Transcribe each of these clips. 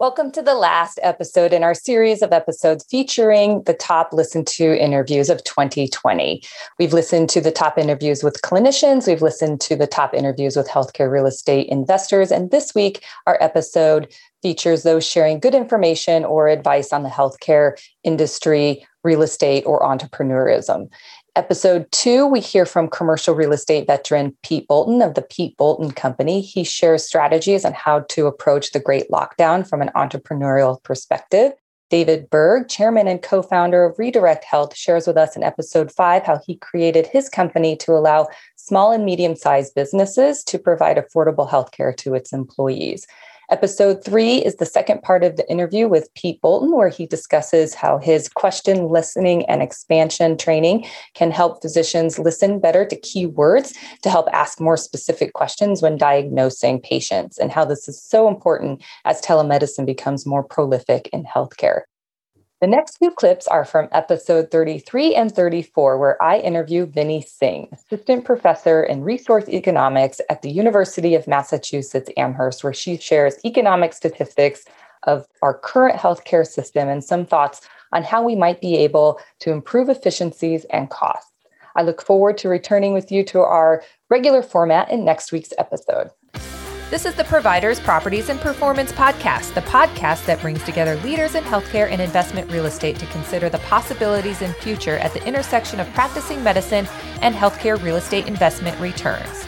Welcome to the last episode in our series of episodes featuring the top listened to interviews of 2020. We've listened to the top interviews with clinicians, we've listened to the top interviews with healthcare real estate investors, and this week our episode features those sharing good information or advice on the healthcare industry, real estate, or entrepreneurism. Episode two, we hear from commercial real estate veteran Pete Bolton of the Pete Bolton Company. He shares strategies on how to approach the great lockdown from an entrepreneurial perspective. David Berg, chairman and co founder of Redirect Health, shares with us in episode five how he created his company to allow small and medium sized businesses to provide affordable healthcare to its employees. Episode three is the second part of the interview with Pete Bolton, where he discusses how his question listening and expansion training can help physicians listen better to keywords to help ask more specific questions when diagnosing patients, and how this is so important as telemedicine becomes more prolific in healthcare. The next few clips are from episode 33 and 34, where I interview Vinny Singh, assistant professor in resource economics at the University of Massachusetts Amherst, where she shares economic statistics of our current healthcare system and some thoughts on how we might be able to improve efficiencies and costs. I look forward to returning with you to our regular format in next week's episode. This is the Providers, Properties, and Performance Podcast, the podcast that brings together leaders in healthcare and investment real estate to consider the possibilities in future at the intersection of practicing medicine and healthcare real estate investment returns.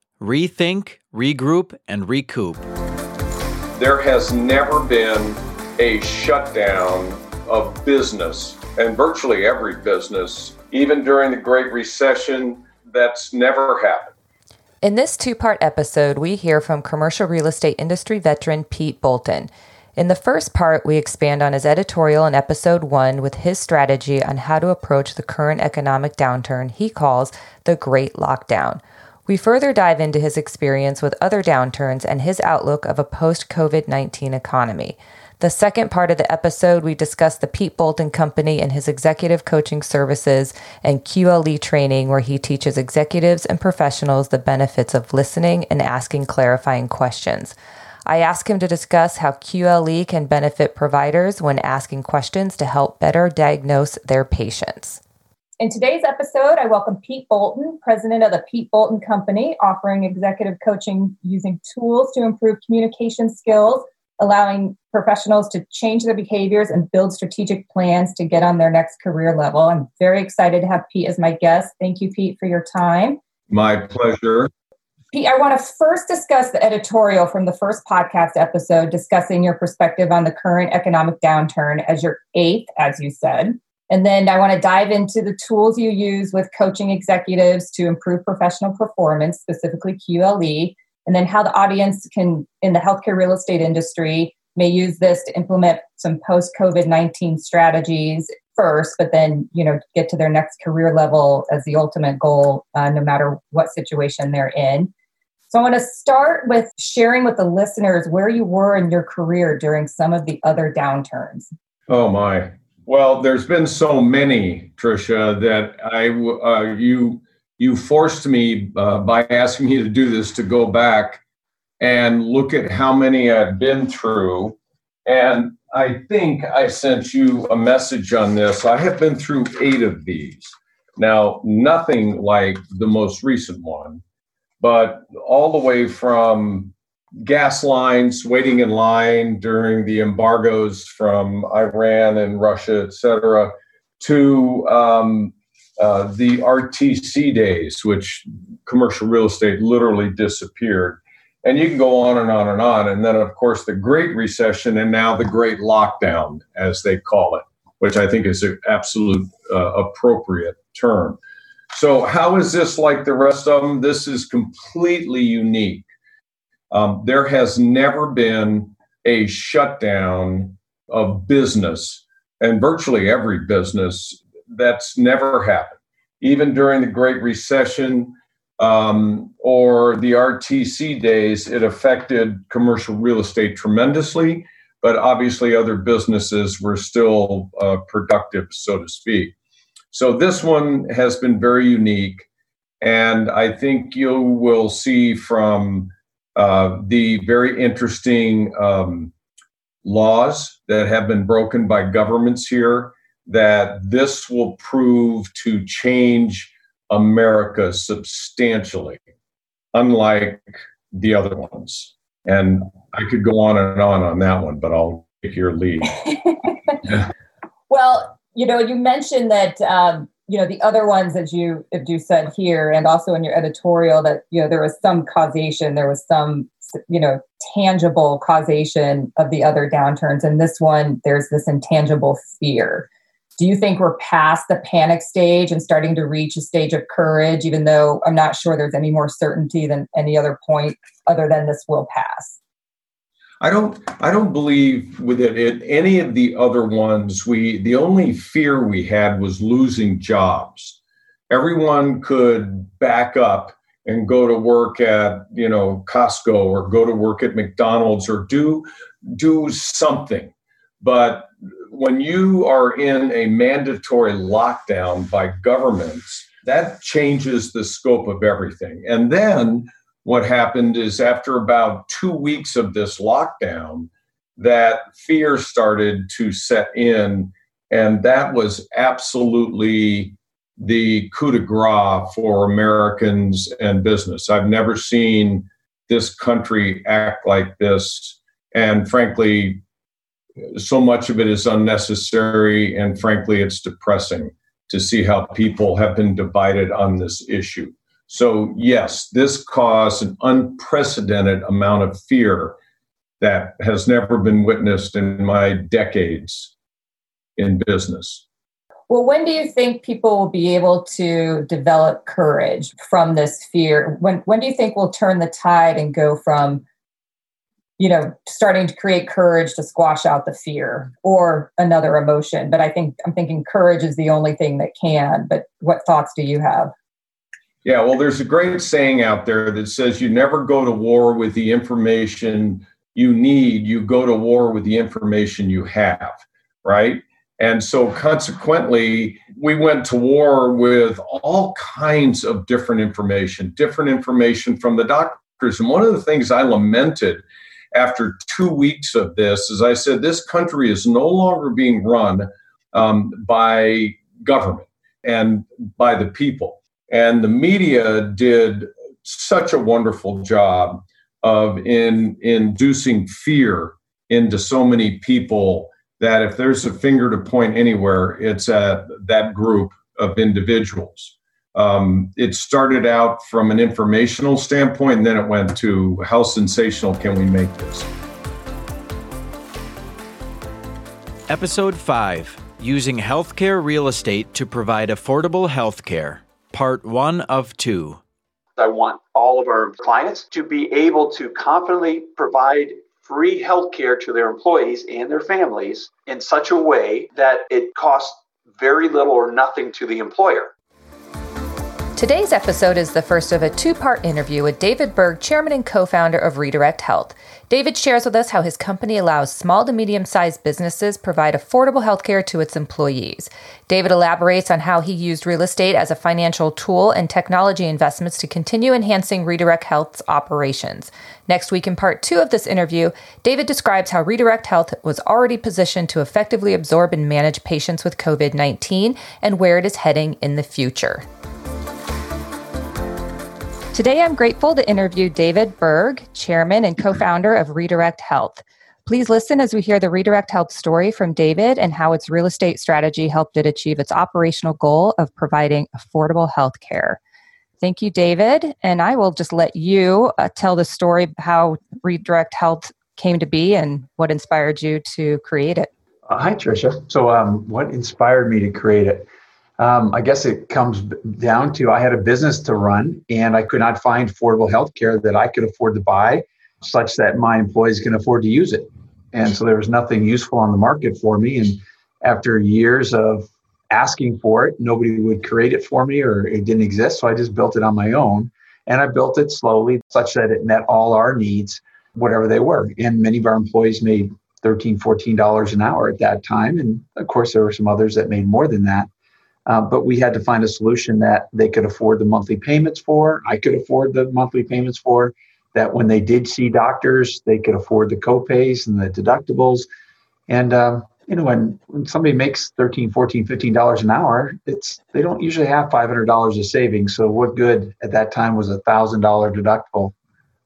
rethink, regroup, and recoup. There has never been a shutdown of business, and virtually every business, even during the Great Recession, that's never happened. In this two part episode, we hear from commercial real estate industry veteran Pete Bolton. In the first part, we expand on his editorial in episode one with his strategy on how to approach the current economic downturn he calls the Great Lockdown. We further dive into his experience with other downturns and his outlook of a post COVID 19 economy. The second part of the episode, we discuss the Pete Bolton Company and his executive coaching services and QLE training, where he teaches executives and professionals the benefits of listening and asking clarifying questions. I ask him to discuss how QLE can benefit providers when asking questions to help better diagnose their patients. In today's episode, I welcome Pete Bolton, president of the Pete Bolton Company, offering executive coaching using tools to improve communication skills, allowing professionals to change their behaviors and build strategic plans to get on their next career level. I'm very excited to have Pete as my guest. Thank you, Pete, for your time. My pleasure. Pete, I want to first discuss the editorial from the first podcast episode discussing your perspective on the current economic downturn as your eighth, as you said. And then I want to dive into the tools you use with coaching executives to improve professional performance, specifically QLE, and then how the audience can, in the healthcare real estate industry, may use this to implement some post COVID 19 strategies first, but then, you know, get to their next career level as the ultimate goal, uh, no matter what situation they're in. So I want to start with sharing with the listeners where you were in your career during some of the other downturns. Oh, my. Well, there's been so many, Trisha, that I uh, you you forced me uh, by asking me to do this to go back and look at how many I've been through. And I think I sent you a message on this. I have been through eight of these. Now, nothing like the most recent one, but all the way from gas lines, waiting in line during the embargoes from Iran and Russia, et cetera, to um, uh, the RTC days, which commercial real estate literally disappeared. And you can go on and on and on. And then, of course, the Great Recession and now the Great Lockdown, as they call it, which I think is an absolute uh, appropriate term. So, how is this like the rest of them? This is completely unique Um, there has never been a shutdown of business, and virtually every business that's never happened. Even during the Great Recession um, or the RTC days, it affected commercial real estate tremendously, but obviously other businesses were still uh, productive, so to speak. So this one has been very unique. And I think you will see from uh, the very interesting um, laws that have been broken by governments here that this will prove to change America substantially, unlike the other ones. And I could go on and on on that one, but I'll take your lead. well, you know, you mentioned that um, you know the other ones as you as you said here, and also in your editorial that you know there was some causation, there was some you know tangible causation of the other downturns, and this one there's this intangible fear. Do you think we're past the panic stage and starting to reach a stage of courage, even though I'm not sure there's any more certainty than any other point other than this will pass? I don't I don't believe with it, any of the other ones we the only fear we had was losing jobs. Everyone could back up and go to work at you know Costco or go to work at McDonald's or do do something. But when you are in a mandatory lockdown by governments, that changes the scope of everything. And then what happened is after about two weeks of this lockdown, that fear started to set in. And that was absolutely the coup de grace for Americans and business. I've never seen this country act like this. And frankly, so much of it is unnecessary. And frankly, it's depressing to see how people have been divided on this issue. So, yes, this caused an unprecedented amount of fear that has never been witnessed in my decades in business. Well, when do you think people will be able to develop courage from this fear? When when do you think we'll turn the tide and go from you know starting to create courage to squash out the fear or another emotion but i think i'm thinking courage is the only thing that can but what thoughts do you have yeah, well, there's a great saying out there that says you never go to war with the information you need, you go to war with the information you have, right? And so consequently, we went to war with all kinds of different information, different information from the doctors. And one of the things I lamented after two weeks of this is I said, this country is no longer being run um, by government and by the people and the media did such a wonderful job of in inducing fear into so many people that if there's a finger to point anywhere, it's at that group of individuals. Um, it started out from an informational standpoint, and then it went to how sensational can we make this? Episode 5 Using Healthcare Real Estate to Provide Affordable Healthcare part one of two. I want all of our clients to be able to confidently provide free health care to their employees and their families in such a way that it costs very little or nothing to the employer. Today's episode is the first of a two part interview with David Berg, chairman and co founder of Redirect Health. David shares with us how his company allows small to medium sized businesses provide affordable healthcare to its employees. David elaborates on how he used real estate as a financial tool and technology investments to continue enhancing Redirect Health's operations. Next week, in part two of this interview, David describes how Redirect Health was already positioned to effectively absorb and manage patients with COVID 19 and where it is heading in the future. Today, I'm grateful to interview David Berg, chairman and co founder of Redirect Health. Please listen as we hear the Redirect Health story from David and how its real estate strategy helped it achieve its operational goal of providing affordable health care. Thank you, David. And I will just let you uh, tell the story how Redirect Health came to be and what inspired you to create it. Uh, hi, Tricia. So, um, what inspired me to create it? Um, I guess it comes down to I had a business to run and I could not find affordable health care that I could afford to buy such that my employees can afford to use it. And so there was nothing useful on the market for me. And after years of asking for it, nobody would create it for me or it didn't exist. So I just built it on my own. And I built it slowly such that it met all our needs, whatever they were. And many of our employees made $13, $14 an hour at that time. And of course, there were some others that made more than that. Uh, but we had to find a solution that they could afford the monthly payments for. I could afford the monthly payments for. That when they did see doctors, they could afford the copays and the deductibles. And um, you know, when, when somebody makes 13, 14, 15 dollars an hour, it's they don't usually have five hundred dollars of savings. So what good at that time was a thousand dollar deductible?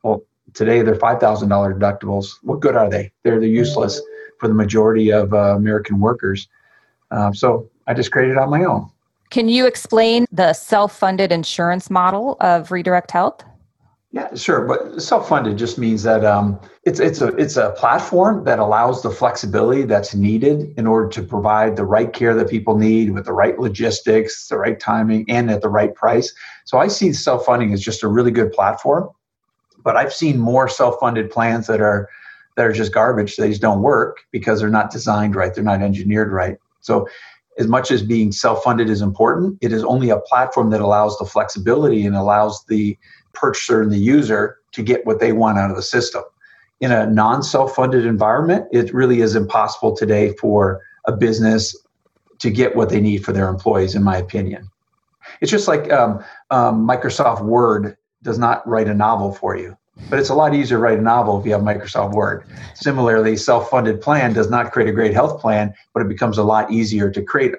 Well, today they're five thousand dollar deductibles. What good are they? They're they're useless for the majority of uh, American workers. Um, so I just created on my own. Can you explain the self funded insurance model of Redirect Health? Yeah, sure. But self-funded just means that um, it's it's a it's a platform that allows the flexibility that's needed in order to provide the right care that people need with the right logistics, the right timing, and at the right price. So I see self-funding as just a really good platform. But I've seen more self-funded plans that are that are just garbage. They just don't work because they're not designed right. They're not engineered right. So as much as being self-funded is important, it is only a platform that allows the flexibility and allows the purchaser and the user to get what they want out of the system. In a non self funded environment, it really is impossible today for a business to get what they need for their employees, in my opinion. It's just like um, um, Microsoft Word does not write a novel for you, but it's a lot easier to write a novel if you have Microsoft Word. Similarly, self funded plan does not create a great health plan, but it becomes a lot easier to create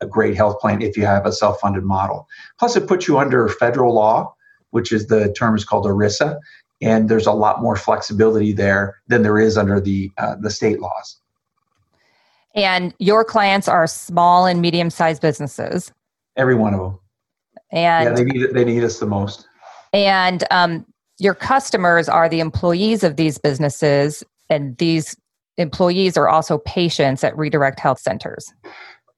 a great health plan if you have a self funded model. Plus, it puts you under federal law which is the term is called ERISA, and there's a lot more flexibility there than there is under the uh, the state laws. And your clients are small and medium sized businesses. Every one of them. And yeah, they need they need us the most. And um, your customers are the employees of these businesses, and these employees are also patients at Redirect Health Centers.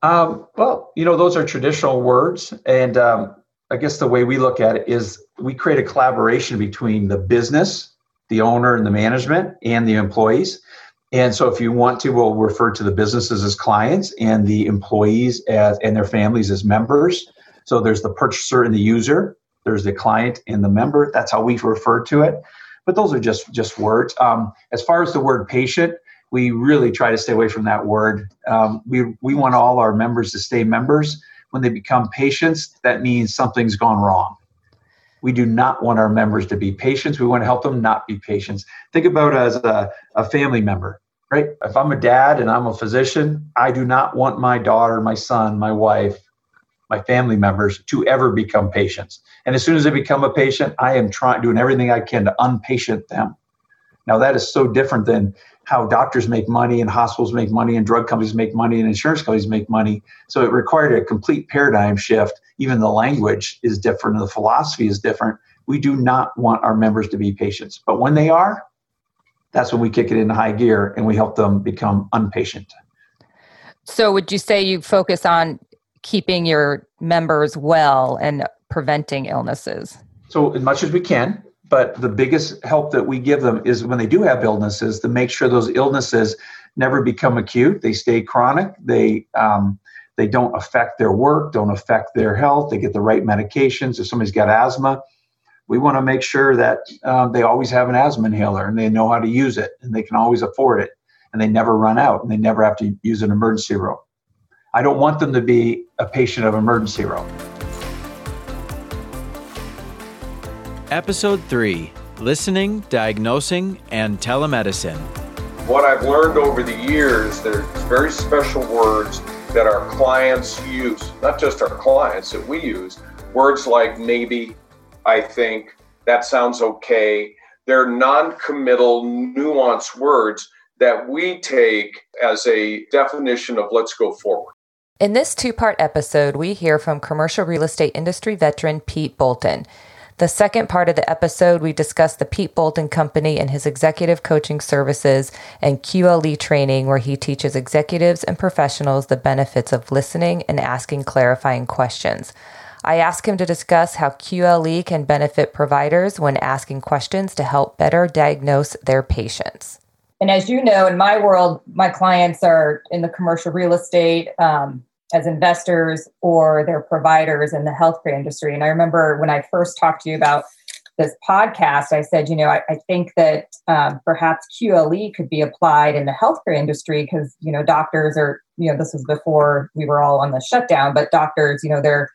Um, well, you know, those are traditional words, and um, I guess the way we look at it is we create a collaboration between the business, the owner and the management, and the employees. And so if you want to, we'll refer to the businesses as clients and the employees as and their families as members. So there's the purchaser and the user, there's the client and the member. That's how we refer to it. But those are just just words. Um, as far as the word patient, we really try to stay away from that word. Um, we we want all our members to stay members when they become patients, that means something's gone wrong. We do not want our members to be patients. We want to help them not be patients. Think about as a, a family member, right? If I'm a dad and I'm a physician, I do not want my daughter, my son, my wife, my family members to ever become patients. And as soon as they become a patient, I am trying doing everything I can to unpatient them. Now that is so different than how doctors make money and hospitals make money and drug companies make money and insurance companies make money. So it required a complete paradigm shift. Even the language is different and the philosophy is different. We do not want our members to be patients. But when they are, that's when we kick it into high gear and we help them become unpatient. So would you say you focus on keeping your members well and preventing illnesses? So as much as we can, but the biggest help that we give them is when they do have illnesses to make sure those illnesses never become acute. They stay chronic. They um, they don't affect their work, don't affect their health. They get the right medications. If somebody's got asthma, we want to make sure that um, they always have an asthma inhaler and they know how to use it and they can always afford it and they never run out and they never have to use an emergency room. I don't want them to be a patient of emergency room. Episode 3 Listening, Diagnosing, and Telemedicine. What I've learned over the years, there's very special words that our clients use, not just our clients, that we use. Words like maybe, I think, that sounds okay. They're non committal, nuanced words that we take as a definition of let's go forward. In this two part episode, we hear from commercial real estate industry veteran Pete Bolton. The second part of the episode, we discuss the Pete Bolton Company and his executive coaching services and QLE training, where he teaches executives and professionals the benefits of listening and asking clarifying questions. I ask him to discuss how QLE can benefit providers when asking questions to help better diagnose their patients. And as you know, in my world, my clients are in the commercial real estate um, as investors or they're providers in the healthcare industry. And I remember when I first talked to you about this podcast, I said, you know, I, I think that um, perhaps QLE could be applied in the healthcare industry because, you know, doctors are, you know, this was before we were all on the shutdown, but doctors, you know, they're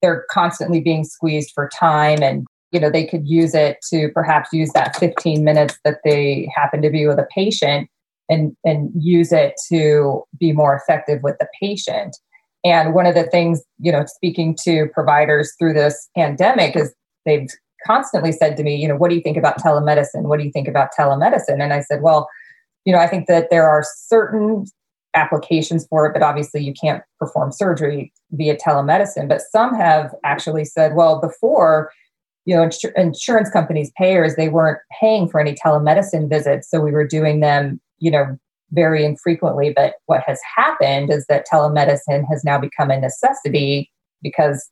they're constantly being squeezed for time and you know they could use it to perhaps use that 15 minutes that they happen to be with a patient and and use it to be more effective with the patient and one of the things you know speaking to providers through this pandemic is they've constantly said to me you know what do you think about telemedicine? What do you think about telemedicine? And i said well you know i think that there are certain applications for it but obviously you can't perform surgery via telemedicine. But some have actually said well before you know, insur- insurance companies, payers, they weren't paying for any telemedicine visits. So we were doing them, you know, very infrequently. But what has happened is that telemedicine has now become a necessity because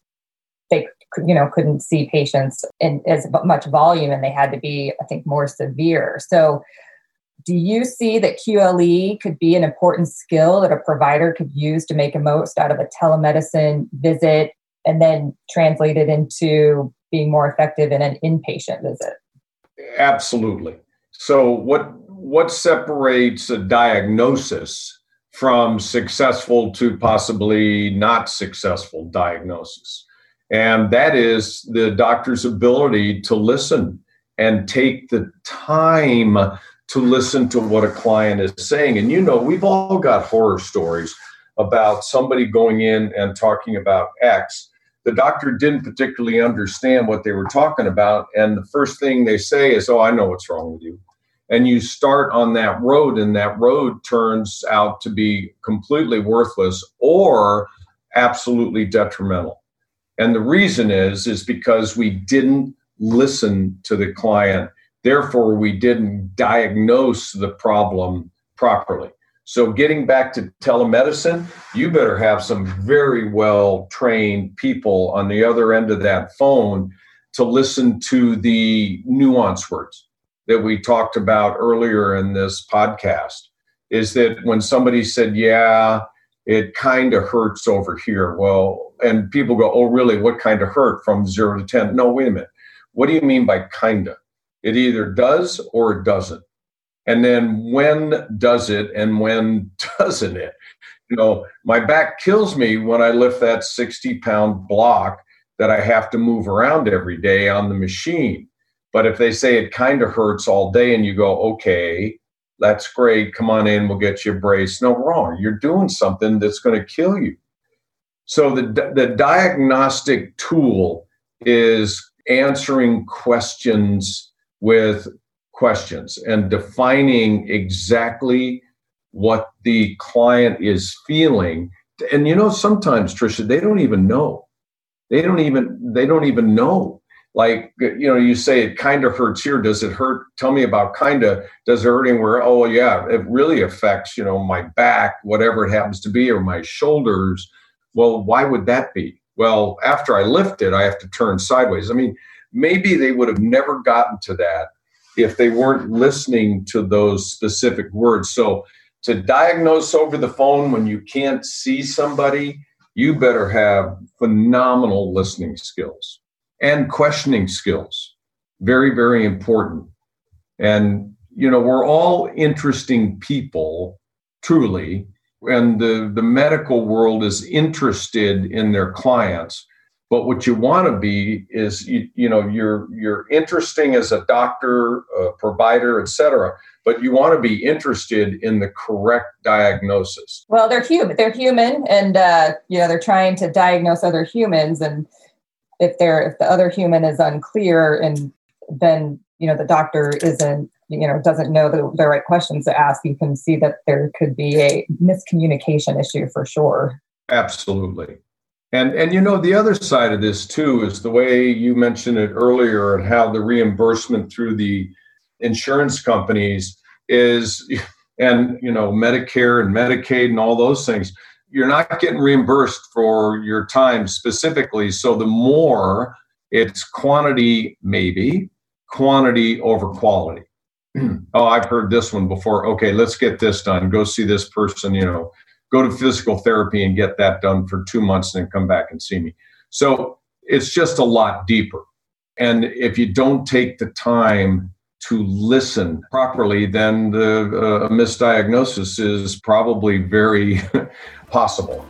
they, you know, couldn't see patients in as much volume and they had to be, I think, more severe. So do you see that QLE could be an important skill that a provider could use to make a most out of a telemedicine visit and then translate it into being more effective in an inpatient visit? Absolutely. So what what separates a diagnosis from successful to possibly not successful diagnosis? And that is the doctor's ability to listen and take the time to listen to what a client is saying. And you know, we've all got horror stories about somebody going in and talking about X the doctor didn't particularly understand what they were talking about. And the first thing they say is, Oh, I know what's wrong with you. And you start on that road, and that road turns out to be completely worthless or absolutely detrimental. And the reason is, is because we didn't listen to the client. Therefore, we didn't diagnose the problem properly. So, getting back to telemedicine, you better have some very well trained people on the other end of that phone to listen to the nuance words that we talked about earlier in this podcast. Is that when somebody said, Yeah, it kind of hurts over here. Well, and people go, Oh, really? What kind of hurt from zero to 10? No, wait a minute. What do you mean by kinda? It either does or it doesn't and then when does it and when doesn't it you know my back kills me when i lift that 60 pound block that i have to move around every day on the machine but if they say it kind of hurts all day and you go okay that's great come on in we'll get you a brace. No wrong. You're doing something that's going to kill you. So the, the diagnostic tool is answering questions with questions and defining exactly what the client is feeling. And you know sometimes trisha they don't even know. They don't even they don't even know like you know you say it kind of hurts here does it hurt? Tell me about kind of does it hurt anywhere? Oh yeah it really affects you know my back whatever it happens to be or my shoulders. Well why would that be? Well after i lift it i have to turn sideways. I mean maybe they would have never gotten to that if they weren't listening to those specific words. So to diagnose over the phone when you can't see somebody, you better have phenomenal listening skills and questioning skills. Very, very important. And, you know, we're all interesting people, truly. And the, the medical world is interested in their clients. But what you want to be is you, you know you're you're interesting as a doctor, a provider, etc. But you want to be interested in the correct diagnosis. Well, they're human. They're human, and uh, you know they're trying to diagnose other humans. And if they're if the other human is unclear, and then you know the doctor isn't you know doesn't know the, the right questions to ask, you can see that there could be a miscommunication issue for sure. Absolutely. And and you know the other side of this too is the way you mentioned it earlier and how the reimbursement through the insurance companies is and you know Medicare and Medicaid and all those things you're not getting reimbursed for your time specifically. So the more it's quantity, maybe quantity over quality. oh, I've heard this one before. Okay, let's get this done. Go see this person, you know, go to physical therapy and get that done for two months and then come back and see me. So it's just a lot deeper. And if you don't take the time to listen properly, then the uh, misdiagnosis is probably very possible.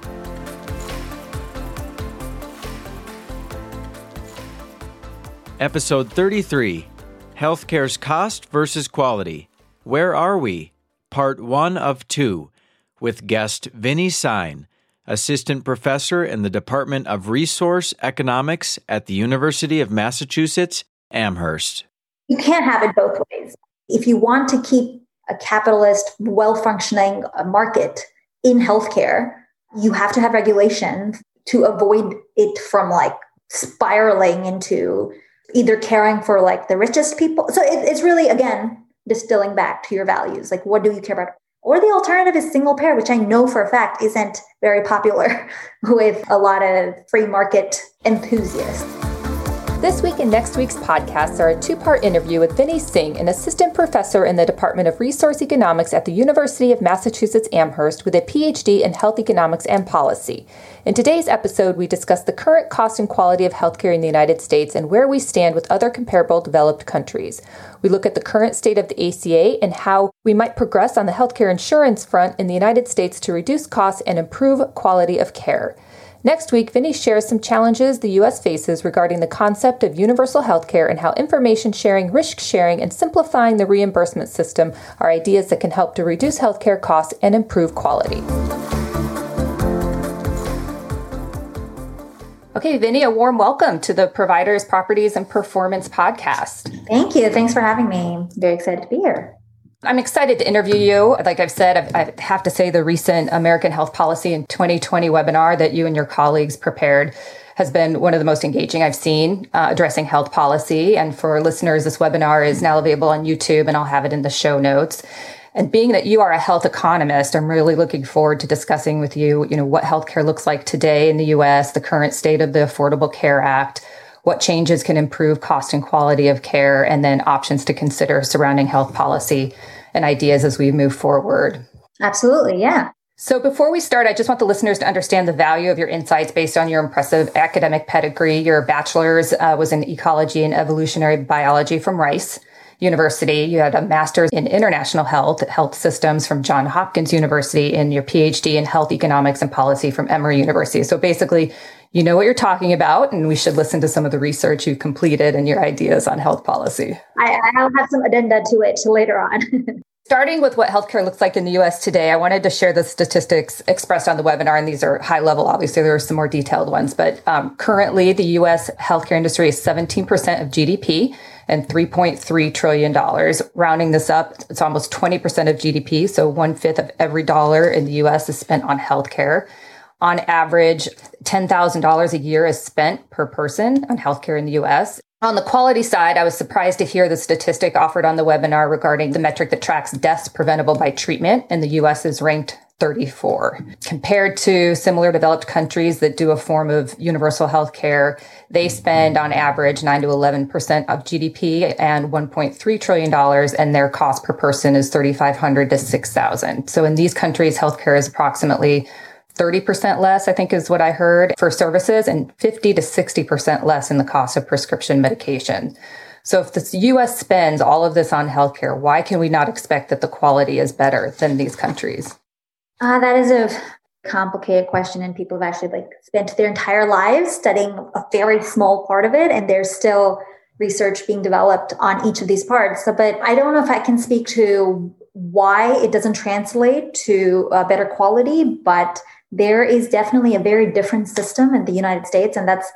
Episode 33 Healthcare's Cost versus Quality. Where Are We? Part 1 of 2 with guest Vinny Singh, Assistant Professor in the Department of Resource Economics at the University of Massachusetts, Amherst. You can't have it both ways. If you want to keep a capitalist, well functioning uh, market in healthcare, you have to have regulation to avoid it from like spiraling into either caring for like the richest people. So it, it's really, again, distilling back to your values. Like, what do you care about? Or the alternative is single payer, which I know for a fact isn't very popular with a lot of free market enthusiasts. This week and next week's podcasts are a two part interview with Vinny Singh, an assistant professor in the Department of Resource Economics at the University of Massachusetts Amherst with a PhD in health economics and policy. In today's episode, we discuss the current cost and quality of healthcare in the United States and where we stand with other comparable developed countries. We look at the current state of the ACA and how we might progress on the healthcare insurance front in the United States to reduce costs and improve quality of care. Next week, Vinny shares some challenges the U.S. faces regarding the concept of universal health care and how information sharing, risk sharing, and simplifying the reimbursement system are ideas that can help to reduce healthcare costs and improve quality. Okay, Vinny, a warm welcome to the Providers, Properties, and Performance podcast. Thank you. Thanks for having me. Very excited to be here. I'm excited to interview you. Like I've said, I have to say the recent American Health Policy in 2020 webinar that you and your colleagues prepared has been one of the most engaging I've seen uh, addressing health policy. And for listeners, this webinar is now available on YouTube and I'll have it in the show notes. And being that you are a health economist, I'm really looking forward to discussing with you, you know, what healthcare looks like today in the US, the current state of the Affordable Care Act, what changes can improve cost and quality of care, and then options to consider surrounding health policy and ideas as we move forward. Absolutely, yeah. So, before we start, I just want the listeners to understand the value of your insights based on your impressive academic pedigree. Your bachelor's uh, was in ecology and evolutionary biology from Rice University. You had a master's in international health, health systems from Johns Hopkins University, and your PhD in health economics and policy from Emory University. So, basically, you know what you're talking about, and we should listen to some of the research you've completed and your ideas on health policy. I, I'll have some addenda to it later on. Starting with what healthcare looks like in the US today, I wanted to share the statistics expressed on the webinar, and these are high level. Obviously, there are some more detailed ones, but um, currently the US healthcare industry is 17% of GDP and $3.3 trillion. Rounding this up, it's almost 20% of GDP, so one fifth of every dollar in the US is spent on healthcare on average, $10,000 a year is spent per person on healthcare in the US. On the quality side, I was surprised to hear the statistic offered on the webinar regarding the metric that tracks deaths preventable by treatment, and the US is ranked 34. Compared to similar developed countries that do a form of universal health care, they spend on average 9 to 11% of GDP and $1.3 trillion, and their cost per person is 3,500 to 6,000. So in these countries, healthcare is approximately 30% less, I think is what I heard for services and 50 to 60% less in the cost of prescription medication. So if the US spends all of this on healthcare, why can we not expect that the quality is better than these countries? Uh, that is a complicated question and people have actually like spent their entire lives studying a very small part of it and there's still research being developed on each of these parts. So, but I don't know if I can speak to why it doesn't translate to a better quality, but there is definitely a very different system in the United States, and that's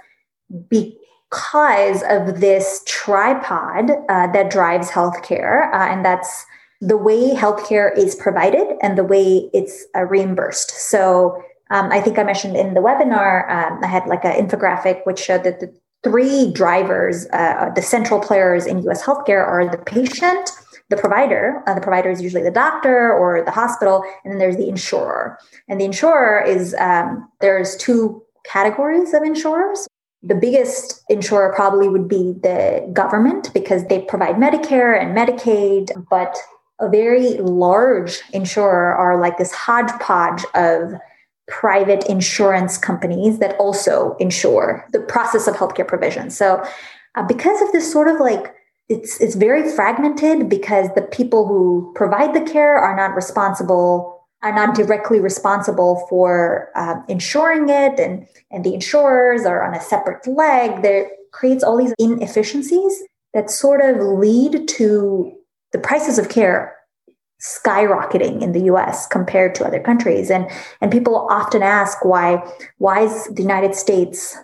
because of this tripod uh, that drives healthcare, uh, and that's the way healthcare is provided and the way it's uh, reimbursed. So, um, I think I mentioned in the webinar, um, I had like an infographic which showed that the three drivers, uh, the central players in US healthcare are the patient, the provider. Uh, the provider is usually the doctor or the hospital, and then there's the insurer. And the insurer is um, there's two categories of insurers. The biggest insurer probably would be the government because they provide Medicare and Medicaid, but a very large insurer are like this hodgepodge of private insurance companies that also insure the process of healthcare provision. So, uh, because of this sort of like it's it's very fragmented because the people who provide the care are not responsible are not directly responsible for uh, insuring it and and the insurers are on a separate leg there creates all these inefficiencies that sort of lead to the prices of care skyrocketing in the US compared to other countries. And, and people often ask why, why is the United States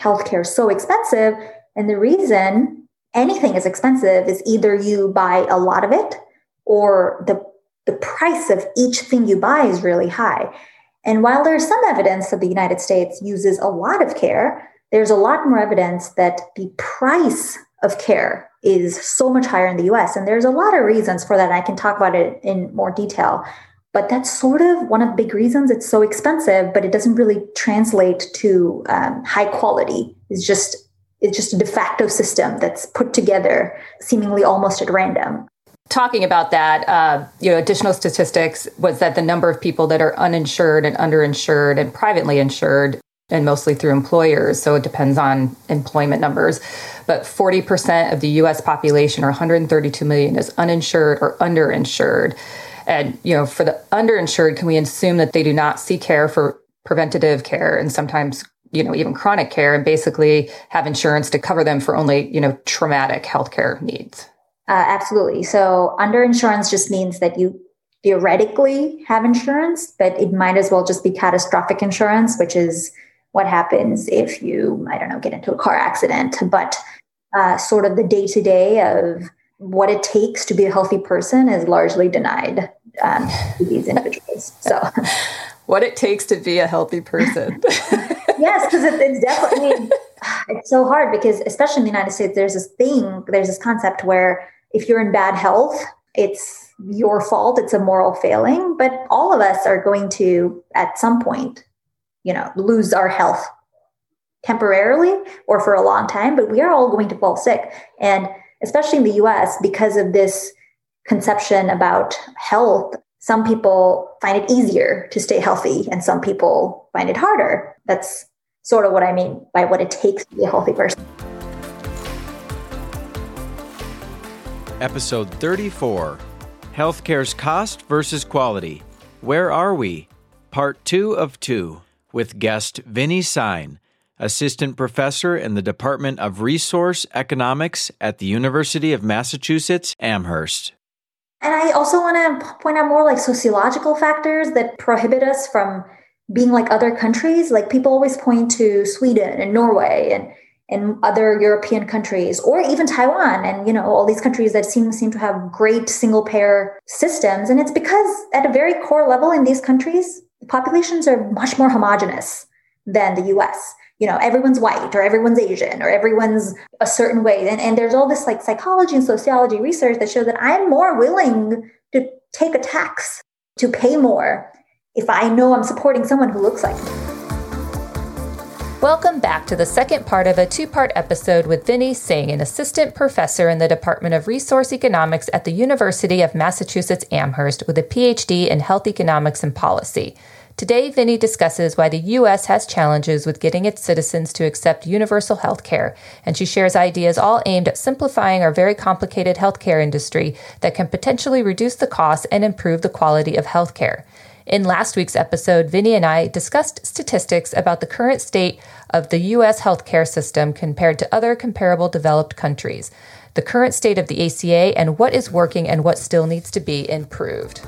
healthcare so expensive? And the reason anything is expensive is either you buy a lot of it or the, the price of each thing you buy is really high. And while there's some evidence that the United States uses a lot of care, there's a lot more evidence that the price of care is so much higher in the US. And there's a lot of reasons for that. I can talk about it in more detail. But that's sort of one of the big reasons it's so expensive, but it doesn't really translate to um, high quality. It's just it's just a de facto system that's put together seemingly almost at random. Talking about that, uh, you know, additional statistics was that the number of people that are uninsured and underinsured and privately insured and mostly through employers. So it depends on employment numbers. But 40% of the US population, or 132 million, is uninsured or underinsured. And, you know, for the underinsured, can we assume that they do not seek care for preventative care and sometimes, you know, even chronic care and basically have insurance to cover them for only, you know, traumatic healthcare needs? Uh, absolutely. So underinsurance just means that you theoretically have insurance, but it might as well just be catastrophic insurance, which is what happens if you, I don't know, get into a car accident, but uh, sort of the day to day of what it takes to be a healthy person is largely denied um, to these individuals. So, what it takes to be a healthy person. yes, because it, it's definitely, I mean, it's so hard because, especially in the United States, there's this thing, there's this concept where if you're in bad health, it's your fault, it's a moral failing. But all of us are going to, at some point, you know, lose our health temporarily or for a long time, but we are all going to fall sick. And especially in the US, because of this conception about health, some people find it easier to stay healthy and some people find it harder. That's sort of what I mean by what it takes to be a healthy person. Episode 34 Healthcare's Cost versus Quality. Where are we? Part 2 of 2 with guest Vinny Singh, assistant professor in the Department of Resource Economics at the University of Massachusetts Amherst. And I also want to point out more like sociological factors that prohibit us from being like other countries. Like people always point to Sweden and Norway and and other European countries, or even Taiwan, and you know all these countries that seem seem to have great single payer systems. And it's because at a very core level in these countries, populations are much more homogenous than the US. You know, everyone's white or everyone's Asian or everyone's a certain way. And, and there's all this like psychology and sociology research that show that I'm more willing to take a tax to pay more if I know I'm supporting someone who looks like me. Welcome back to the second part of a two part episode with Vinny Singh, an assistant professor in the Department of Resource Economics at the University of Massachusetts Amherst with a PhD in Health Economics and Policy. Today, Vinny discusses why the U.S. has challenges with getting its citizens to accept universal health care, and she shares ideas all aimed at simplifying our very complicated healthcare industry that can potentially reduce the cost and improve the quality of healthcare. In last week's episode, Vinny and I discussed statistics about the current state of the U.S. healthcare system compared to other comparable developed countries, the current state of the ACA, and what is working and what still needs to be improved.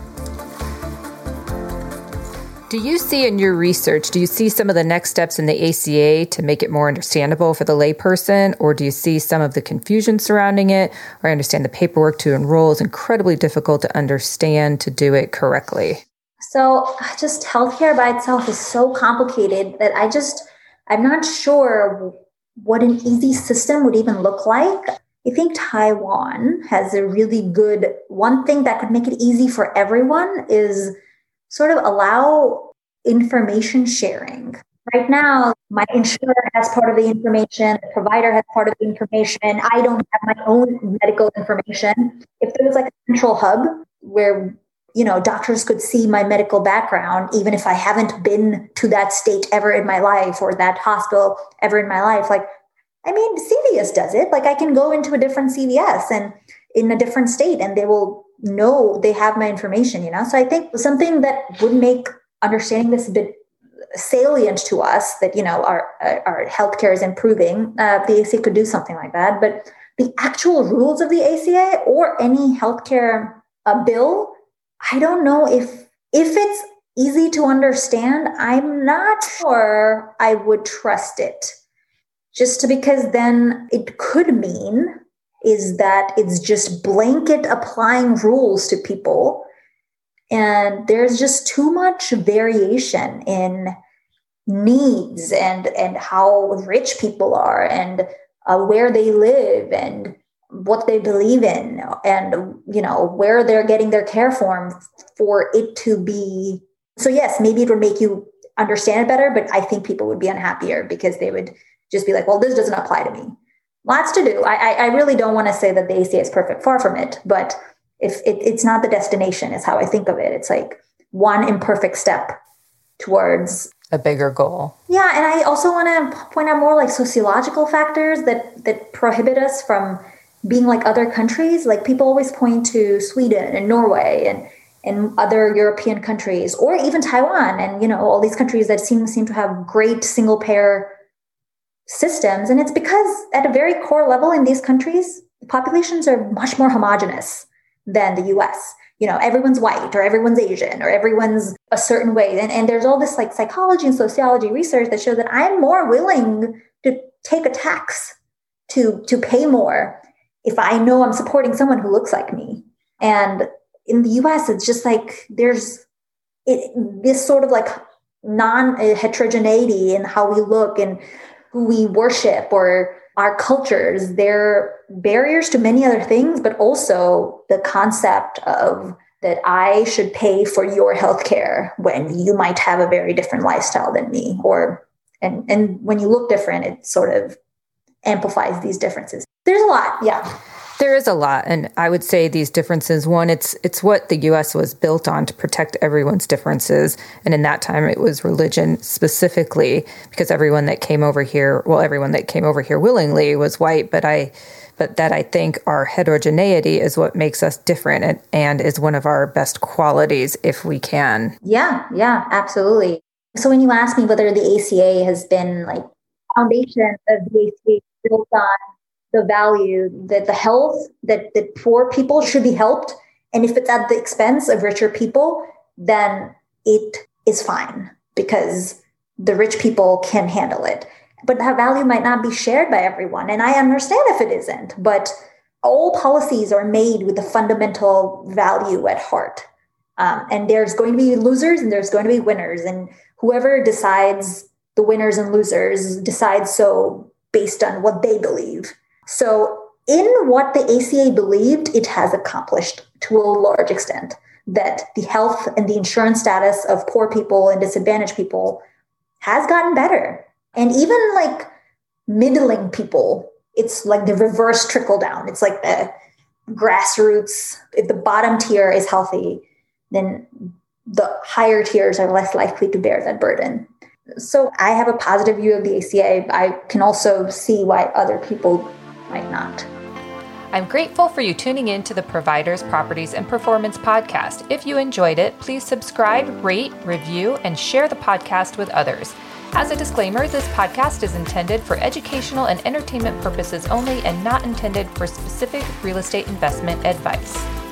Do you see in your research, do you see some of the next steps in the ACA to make it more understandable for the layperson? Or do you see some of the confusion surrounding it? Or I understand the paperwork to enroll is incredibly difficult to understand to do it correctly. So, just healthcare by itself is so complicated that I just, I'm not sure what an easy system would even look like I think Taiwan has a really good one thing that could make it easy for everyone is sort of allow information sharing. Right now, my insurer has part of the information, the provider has part of the information. I don't have my own medical information. If there was like a central hub where you know doctors could see my medical background even if i haven't been to that state ever in my life or that hospital ever in my life like I mean, CVS does it. Like I can go into a different CVS and in a different state and they will know they have my information, you know? So I think something that would make understanding this a bit salient to us that, you know, our, our healthcare is improving, uh, the ACA could do something like that. But the actual rules of the ACA or any healthcare uh, bill, I don't know if, if it's easy to understand, I'm not sure I would trust it just because then it could mean is that it's just blanket applying rules to people and there's just too much variation in needs and and how rich people are and uh, where they live and what they believe in and you know where they're getting their care from for it to be so yes maybe it would make you understand it better but i think people would be unhappier because they would just be like, well, this doesn't apply to me. Lots to do. I, I really don't want to say that the ACA is perfect, far from it. But if it, it's not the destination, is how I think of it. It's like one imperfect step towards a bigger goal. Yeah, and I also want to point out more like sociological factors that that prohibit us from being like other countries. Like people always point to Sweden and Norway and and other European countries, or even Taiwan, and you know all these countries that seem seem to have great single payer systems. And it's because at a very core level in these countries, the populations are much more homogenous than the US. You know, everyone's white or everyone's Asian or everyone's a certain way. And, and there's all this like psychology and sociology research that show that I'm more willing to take a tax to to pay more if I know I'm supporting someone who looks like me. And in the US, it's just like there's it, this sort of like non heterogeneity in how we look and who we worship or our cultures. They're barriers to many other things, but also the concept of that I should pay for your healthcare when you might have a very different lifestyle than me. Or and and when you look different, it sort of amplifies these differences. There's a lot, yeah. There is a lot, and I would say these differences. One, it's it's what the U.S. was built on to protect everyone's differences, and in that time, it was religion specifically because everyone that came over here, well, everyone that came over here willingly was white. But I, but that I think our heterogeneity is what makes us different, and, and is one of our best qualities if we can. Yeah, yeah, absolutely. So when you ask me whether the ACA has been like foundation of the ACA built on the value that the health that, that poor people should be helped. And if it's at the expense of richer people, then it is fine because the rich people can handle it. But that value might not be shared by everyone. And I understand if it isn't, but all policies are made with the fundamental value at heart. Um, and there's going to be losers and there's going to be winners. And whoever decides the winners and losers decides so based on what they believe. So, in what the ACA believed, it has accomplished to a large extent that the health and the insurance status of poor people and disadvantaged people has gotten better. And even like middling people, it's like the reverse trickle down. It's like the grassroots. If the bottom tier is healthy, then the higher tiers are less likely to bear that burden. So I have a positive view of the ACA. I can also see why other people might not. I'm grateful for you tuning in to the Providers, Properties, and Performance podcast. If you enjoyed it, please subscribe, rate, review, and share the podcast with others. As a disclaimer, this podcast is intended for educational and entertainment purposes only and not intended for specific real estate investment advice.